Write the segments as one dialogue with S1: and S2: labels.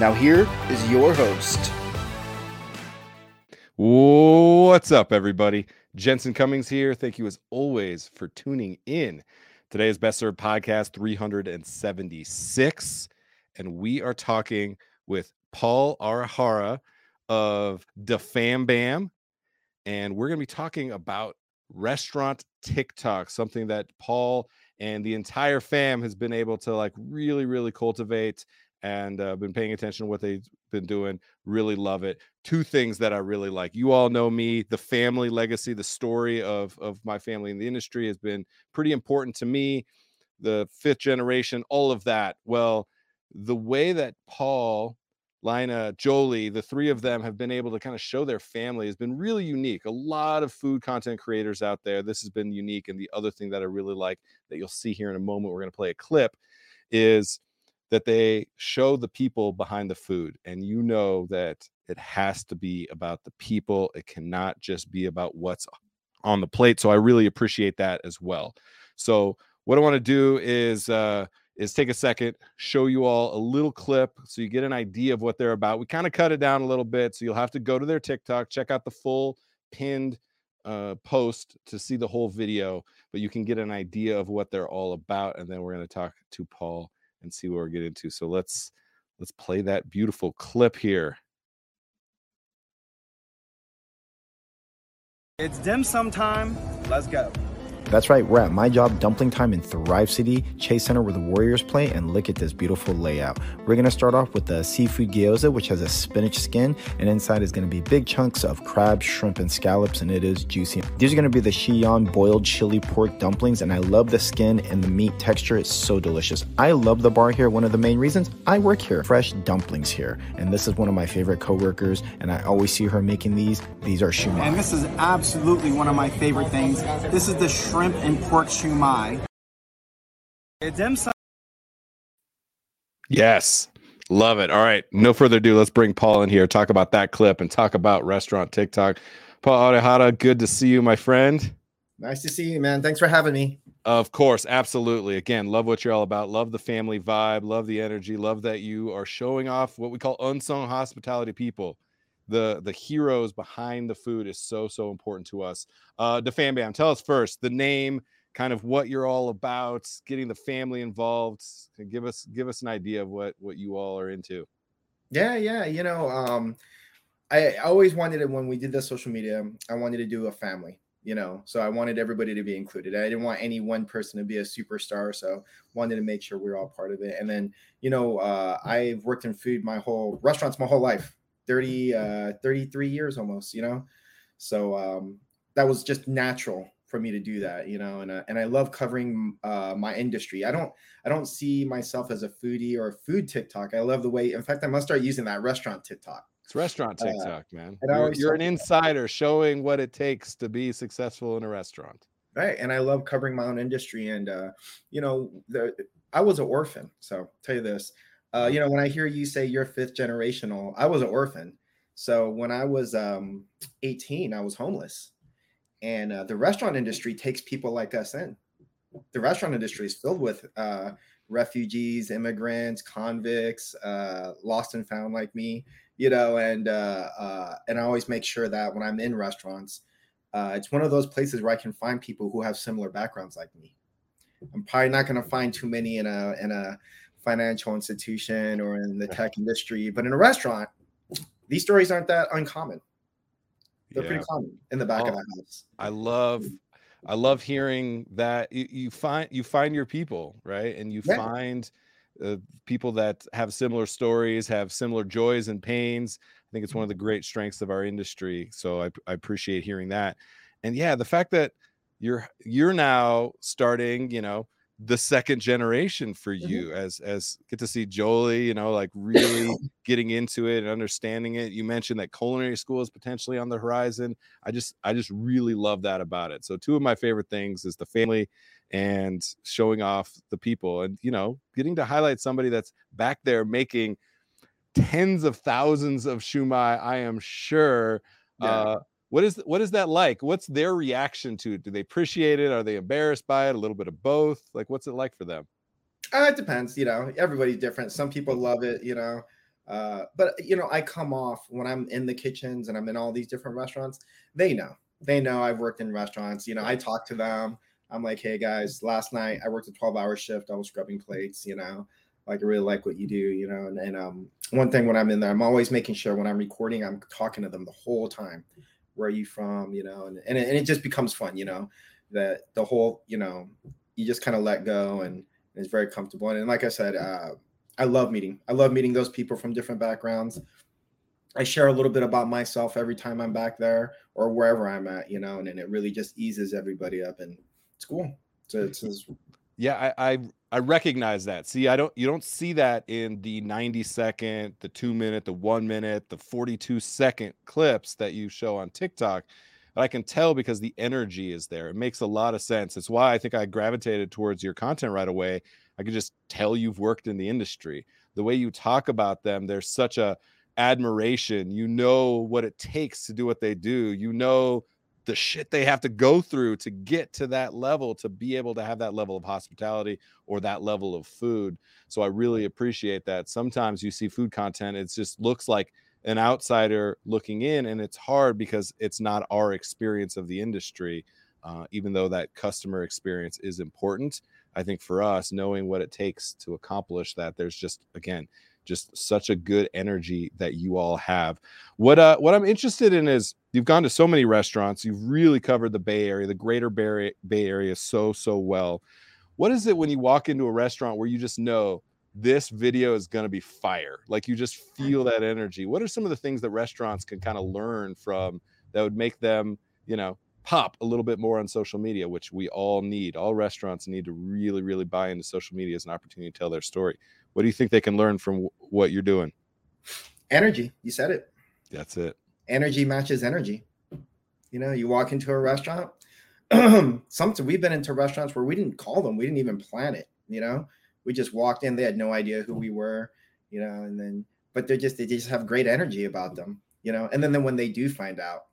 S1: Now, here is your host.
S2: What's up, everybody? Jensen Cummings here. Thank you, as always, for tuning in. Today is Best Served Podcast 376, and we are talking with Paul Arahara of Da Fam Bam, and we're going to be talking about restaurant TikTok, something that Paul and the entire fam has been able to like really, really cultivate and uh, been paying attention to what they've been doing. Really love it. Two things that I really like. You all know me. The family legacy, the story of of my family in the industry has been pretty important to me. The fifth generation, all of that. Well, the way that Paul, Lina, Jolie, the three of them have been able to kind of show their family has been really unique. A lot of food content creators out there. This has been unique. And the other thing that I really like that you'll see here in a moment, we're going to play a clip, is that they show the people behind the food and you know that it has to be about the people it cannot just be about what's on the plate so i really appreciate that as well. So what i want to do is uh is take a second show you all a little clip so you get an idea of what they're about. We kind of cut it down a little bit so you'll have to go to their tiktok check out the full pinned uh, post to see the whole video but you can get an idea of what they're all about and then we're going to talk to paul and see what we're getting to. So let's let's play that beautiful clip here.
S3: It's dim sum time. Let's go.
S4: That's right, we're at My Job Dumpling Time in Thrive City, Chase Center where the Warriors play, and look at this beautiful layout. We're gonna start off with the seafood gyoza, which has a spinach skin, and inside is gonna be big chunks of crab, shrimp, and scallops, and it is juicy. These are gonna be the Xi'an boiled chili pork dumplings, and I love the skin and the meat texture. It's so delicious. I love the bar here. One of the main reasons I work here. Fresh dumplings here, and this is one of my favorite coworkers, and I always see her making these. These are shumai.
S3: And this is absolutely one of my favorite things. This is the shrimp and pork shumai. It's dim sum.
S2: Yes. Love it. All right. No further ado. Let's bring Paul in here, talk about that clip and talk about restaurant TikTok. Paul Arahara, good to see you, my friend.
S4: Nice to see you, man. Thanks for having me.
S2: Of course, absolutely. Again, love what you're all about. Love the family vibe. Love the energy. Love that you are showing off what we call unsung hospitality people. The the heroes behind the food is so so important to us. Uh, the fam bam, tell us first the name, kind of what you're all about, getting the family involved. Give us give us an idea of what what you all are into.
S4: Yeah, yeah. You know, um, I always wanted it when we did the social media. I wanted to do a family. You know, so I wanted everybody to be included. I didn't want any one person to be a superstar, so wanted to make sure we are all part of it. And then, you know, uh, I've worked in food my whole restaurants my whole life 30 uh 33 years almost you know? So um that was just natural for me to do that you know? And uh, and I love covering uh my industry. I don't I don't see myself as a foodie or a food TikTok. I love the way in fact I must start using that restaurant TikTok.
S2: It's restaurant TikTok uh, man you're, you're an insider showing what it takes to be successful in a restaurant.
S4: Right and I love covering my own industry and uh you know the I was an orphan so I'll tell you this uh, you know, when I hear you say you're fifth generational, I was an orphan. So when I was um, 18, I was homeless. And uh, the restaurant industry takes people like us in. The restaurant industry is filled with uh, refugees, immigrants, convicts, uh, lost and found like me, you know, and uh, uh, and I always make sure that when I'm in restaurants, it's one of those places where I can find people who have similar backgrounds like me. I'm probably not going to find too many in a in a financial institution or in the tech industry, but in a restaurant, these stories aren't that uncommon. They're yeah. pretty common in the back oh, of the house.
S2: I love I love hearing that you, you find you find your people, right? And you yeah. find uh, people that have similar stories, have similar joys and pains. I think it's one of the great strengths of our industry. So I, I appreciate hearing that. And yeah, the fact that you're you're now starting, you know, the second generation for
S4: Mhm.
S2: you as as get to see Jolie, you know, like really getting into it and understanding it. You mentioned that culinary school is potentially on the horizon. I just I just really love that about it. So two of my favorite things is the family and showing off the people and you know, getting to highlight somebody that's back there making tens of thousands of shumai, I am sure.
S4: Yeah.
S2: Uh what is what is that like? What's their reaction to it? Do they appreciate it? Are they embarrassed by it? A little bit of both? Like what's it like for them?
S4: Uh, it depends, you know. Everybody's different. Some people love it, you know. Uh, but you know, I come off when I'm in the kitchens and I'm in all these different restaurants. They know. They know I've worked in restaurants. You know, I talk to them. I'm like, hey guys, last night I worked a 12 hour shift. I was scrubbing plates. You know, like I really like what you do. You know, and, and um, one thing when I'm in there, I'm always making sure when I'm recording, I'm talking to them the whole time. Where are you from? You know, and and it, and it just becomes fun. You know, that the whole, you know, you just kind of let go and it's very comfortable. And, like I said, uh, I love meeting. I love meeting those people from different backgrounds. I share a little bit about myself every time I'm back there or wherever I'm at, you know, and, and it really just eases everybody up, and it's cool. So it's, it's
S2: Yeah, I, I I recognize that. See, I don't you don't see that in the 90 second, the 2 minute, the 1 minute, the 42 second clips that you show on TikTok. But I can tell because the energy is there. It makes a lot of sense. It's why I think I gravitated towards your content right away. I could just tell you've worked in the industry. The way you talk about them, there's such a admiration. You know what it takes to do what they do. You know the shit they have to go through to get to that level to be able to have that level of hospitality or that level of food. So i really appreciate that. Sometimes you see food content it just looks like an outsider looking in and it's hard because it's not our experience of the industry uh, even though that customer experience is important. I think for us knowing what it takes to accomplish that there's just again just such a good energy that you all have. What uh what I'm interested in is you've gone to so many restaurants, you've really covered the Bay Area, the greater Bay, Area so so well. What is it when you walk into a restaurant where you just know this video is going to be fire? Like you just feel that energy. What are some of the things that restaurants can kind of learn from that would make them, you know, pop a little bit more on social media, which we all need. All restaurants need to really, really buy into social media as an opportunity to tell their story. What do you think they can learn from what you're doing?
S4: energy. You said it.
S2: That's it.
S4: Energy matches energy. You know, you walk into a restaurant. Something we've been into restaurants where we didn't call them, we didn't even plan it. You know, we just walked in, they had no idea who we were. You know, and then but they're just they just have great energy about them. You know, and then then when they do find out,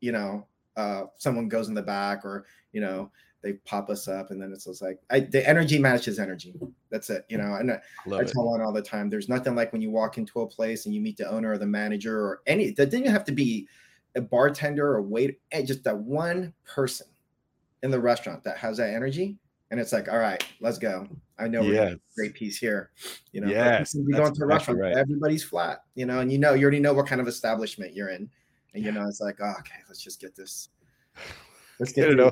S4: you know, uh, someone goes in the back or you know they pop us up, and then it's just like I, the energy matches energy. That's it. You know, and I,
S2: Love
S4: I tell on all the time. There's nothing like when you walk into a place and you meet the owner or the manager or any. That didn't have to be a bartender or wait. eh, Just that one person in the restaurant that has that energy, and it's like, all right, let's go. I know we're a great piece here. You know,
S2: Yes,
S4: you go into a restaurant,
S2: right.
S4: everybody's flat. You know, and you know, you already know what kind of establishment you're in, and you know, it's like, oh, okay, let's just get this. Let's
S2: Get it
S4: through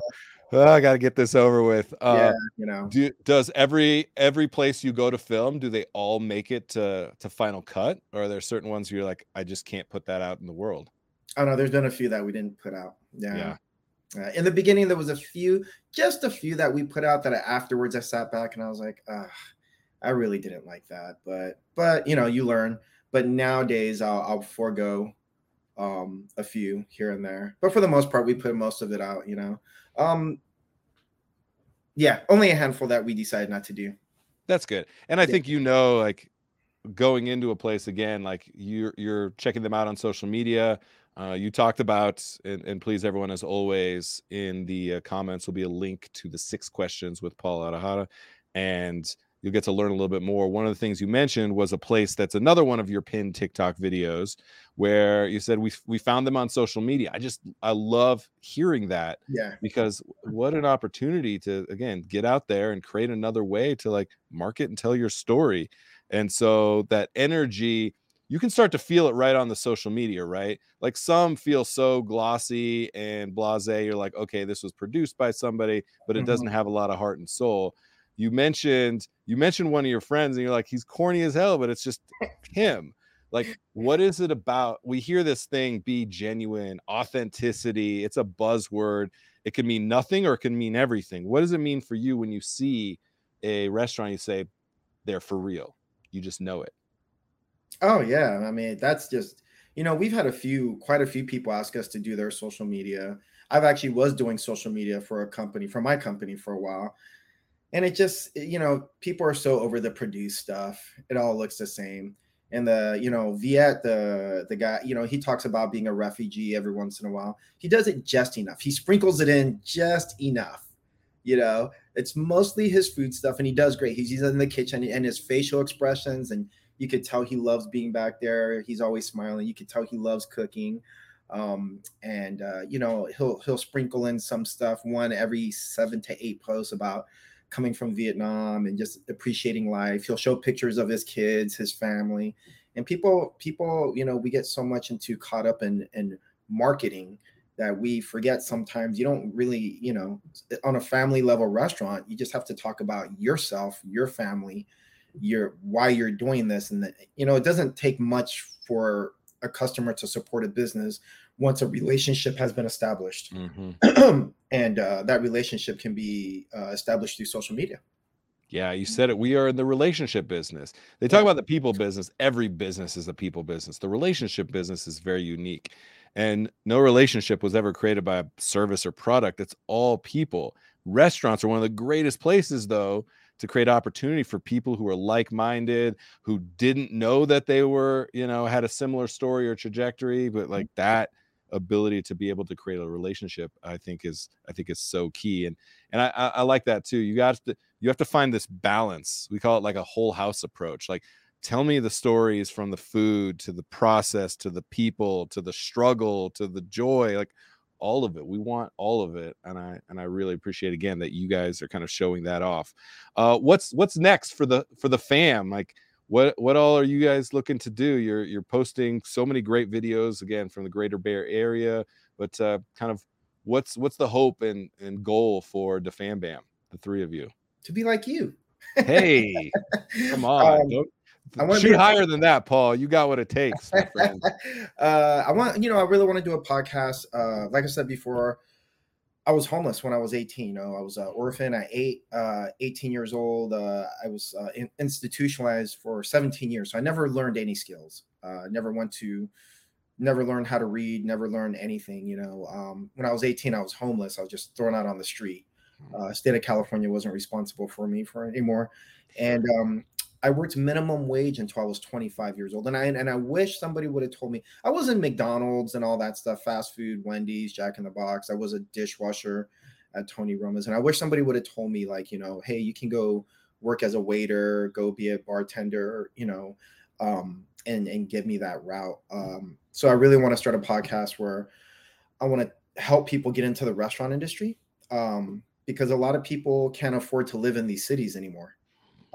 S2: Oh, I got to get this over with. Uh,
S4: yeah, you know.
S2: do, does every every place you go to film do they all make it to to final cut or are there certain ones where you're like i just can't put that out in the world
S4: Oh no, there's been a few that we didn't put out. Yeah.
S2: Yeah.
S4: Uh, in the beginning, there was a few, just a few that we put out that I, afterwards I sat back and I was like, ah, I really didn't like that. But but you know, you learn. But nowadays, I'll, I'll forego um, a few here and there. But for the most part, we put most of it out. You know. Um, yeah, only a handful that we decided not to do.
S2: that's good and i
S4: Yeah.
S2: think you know like going into a place again like you're you're checking them out on social media uh, you talked about and, and please everyone as always in the uh, comments will be a link to the six questions with paul arahara and you'll get to learn a little bit more. One of the things you mentioned was a place that's another one of your pinned tiktok videos where you said we we found them on social media. I just i love hearing that
S4: Yeah.
S2: because what an opportunity to again get out there and create another way to like market and tell your story. And so that energy you can start to feel it right on the social media right? Like some feel so glossy and blase you're like okay this was produced by somebody but it
S4: Mhm.
S2: doesn't have a lot of heart and soul you mentioned you mentioned one of your friends and you're like he's corny as hell but it's just him like what is it about we hear this thing be genuine authenticity it's a buzzword it can mean nothing or it can mean everything what does it mean for you when you see a restaurant, you say they're for real. You just know it.
S4: Oh yeah, I mean that's just you know we've had a few, quite a few people ask us to do their social media. I've actually was doing social media for a company, for my company for a while, and it just you know people are so over the produced stuff. It all looks the same. And the you know Viet, the the guy, you know he talks about being a refugee every once in a while. He does it just enough. He sprinkles it in just enough. You know, it's mostly his food stuff, and he does great. He's, he's in the kitchen, and his facial expressions and you could tell he loves being back there. He's always smiling. You could tell he loves cooking. Um, and uh, you know, he'll he'll sprinkle in some stuff, one every seven to eight posts about coming from Vietnam and just appreciating life. He'll show pictures of his kids, his family. And people, people, you know, we get so much into caught up in in marketing that we forget sometimes you don't really, you know, on a family level restaurant, you just have to talk about yourself, your family, your why you're doing this and that you know it doesn't take much for a customer to support a business once a relationship has been established mm-hmm. and uh, that relationship can be uh, established through social media.
S2: Yeah you said it. We are in the relationship business. They talk about the people business. Every business is a people business. The relationship business is very unique. And no relationship was ever created by a service or product. It's all people. Restaurants are one of the greatest places though to create opportunity for people who are like-minded who didn't know that they were you know had a similar story or trajectory but like mm-hmm. that ability to be able to create a relationship i think is i think is so key and and i i like that too you got to you have to find this balance we call it like a whole house approach like tell me the stories from the food to the process to the people to the struggle to the joy like all of it. We want all of it, and I and I really appreciate again that you guys are kind of showing that off. Uh, what's what's next for the for the fam? Like what what all are you guys looking to do? You're you're posting so many great videos again from the Greater Bay Area, but uh, kind of what's what's the hope and and goal for the fam bam? The three of you
S4: to be like you.
S2: hey, come on! Um, Don't I want to shoot higher than that, Paul. You got what it takes, my friend.
S4: uh, I want, you know, I really want to do a podcast. Uh, like I said before, I was homeless when I was 18. You know, I was an orphan at eight, uh, 18 years old. Uh, I was uh, in, institutionalized for 17 years, so I never learned any skills. Uh, never went to, never learned how to read. Never learned anything. You know, um, when I was 18, I was homeless. I was just thrown out on the street. Hmm. Uh, state of California wasn't responsible for me for anymore, and um, I worked minimum wage until I was 25 years old. And I and I wish somebody would have told me I was in McDonald's and all that stuff, fast food, Wendy's, Jack in the Box. I was a dishwasher at Tony Roma's. And I wish somebody would have told me, like, you know, hey, you can go work as a waiter, go be a bartender, you know, um, and and give me that route. Um, so I really want to start a podcast where I want to help people get into the restaurant industry. Um, because a lot of people can't afford to live in these cities anymore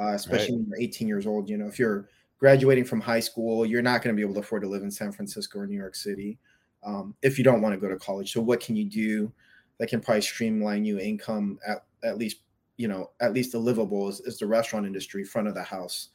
S4: uh, especially right. when you're 18 years old. You know, if you're graduating from high school, you're not going to be able to afford to live in San Francisco or New York City um, if you don't want to go to college. So, what can you do that can probably streamline you income at at least you know at least the livable is, is the restaurant industry, front of the house.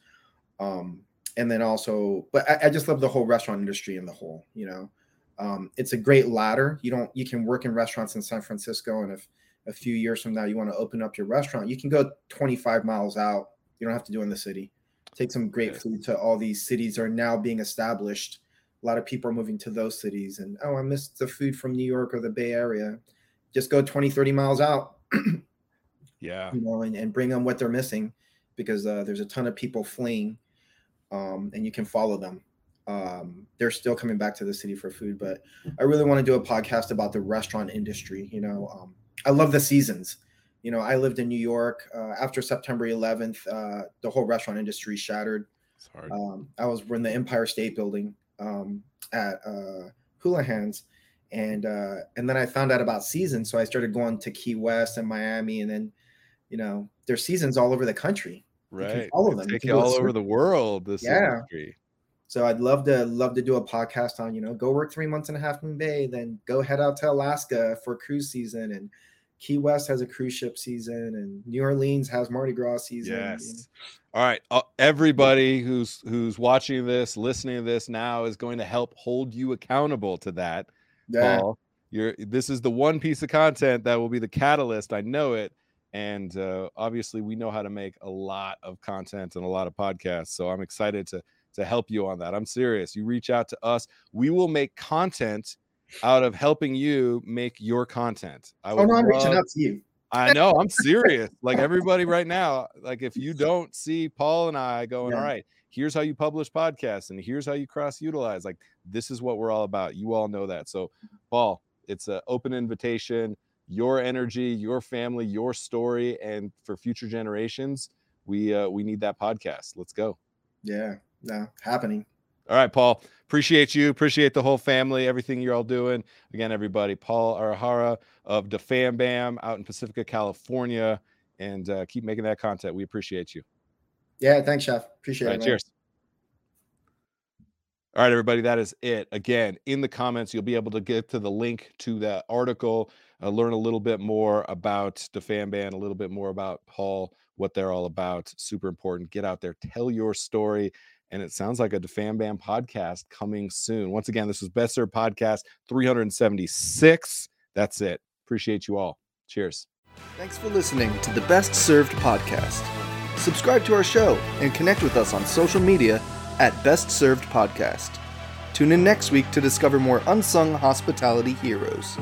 S4: Um, and then also, but I, I, just love the whole restaurant industry in the whole. You know, um, it's a great ladder. You don't you can work in restaurants in San Francisco, and if a few years from now you want to open up your restaurant, you can go 25 miles out you don't have to do in the city. Take some great food to all these cities are now being established. A lot of people are moving to those cities and oh, I missed the food from New York or the Bay Area. Just go 20, 30 miles out.
S2: yeah.
S4: You know, and, and bring them what they're missing because uh, there's a ton of people fleeing um, and you can follow them. Um, they're still coming back to the city for food, but I really want to do a podcast about the restaurant industry. You know, um, I love the seasons you know, I lived in New York uh, after September 11th. Uh, the whole restaurant industry shattered. Um, I was in the Empire State Building um, at uh, Houlihan's, and uh, and then I found out about seasons, so I started going to Key West and Miami, and then, you know, there's seasons all over the country.
S2: Right, all of them. Take you all over the world. This yeah. Industry.
S4: So I'd love to love to do a podcast on you know go work three months and a half in Bay, then go head out to Alaska for cruise season and Key West has a cruise ship season, and New Orleans has Mardi Gras season.
S2: Yes. All right. Uh, everybody who's who's watching this, listening to this now, is going to help hold you accountable to that. Yeah. Paul. You're this is the one piece of content that will be the catalyst. I know it And uh, obviously, we know how to make a lot of content and a lot of podcasts. So I'm excited to to help you on that. I'm serious. You reach out to us, we will make content out of helping you make your content.
S4: I oh no, I'm reaching out to you.
S2: I know. I'm serious. like everybody right now, like if you don't see Paul and I going, yeah. all right, here's how you publish podcasts and here's how you cross utilize. Like this is what we're all about. You all know that. So, Paul, it's an open invitation. Your energy, your family, your story, and for future generations, we uh, we need that podcast. Let's go.
S4: Yeah, yeah, happening.
S2: All right, Paul. Appreciate you. Appreciate the whole family, everything you're all doing. Again, everybody, Paul Arahara of the Fam Bam out in Pacifica, California, and uh, keep making that content. We appreciate you.
S4: Yeah, thanks, Chef. Appreciate it.
S2: Cheers. All right, everybody, that is it. Again, in the comments, you'll be able to get to the link to that article, uh, learn a little bit more about the Fam Bam, a little bit more about Paul, what they're all about. Super important. Get out there, tell your story. And it sounds like a Da Fam Bam podcast coming soon. Once again, this was Best Served Podcast 376. That's it. Appreciate you all. Cheers.
S1: Thanks for listening to the Best Served Podcast. Subscribe to our show and connect with us on social media at Best Served Podcast. Tune in next week to discover more unsung hospitality heroes.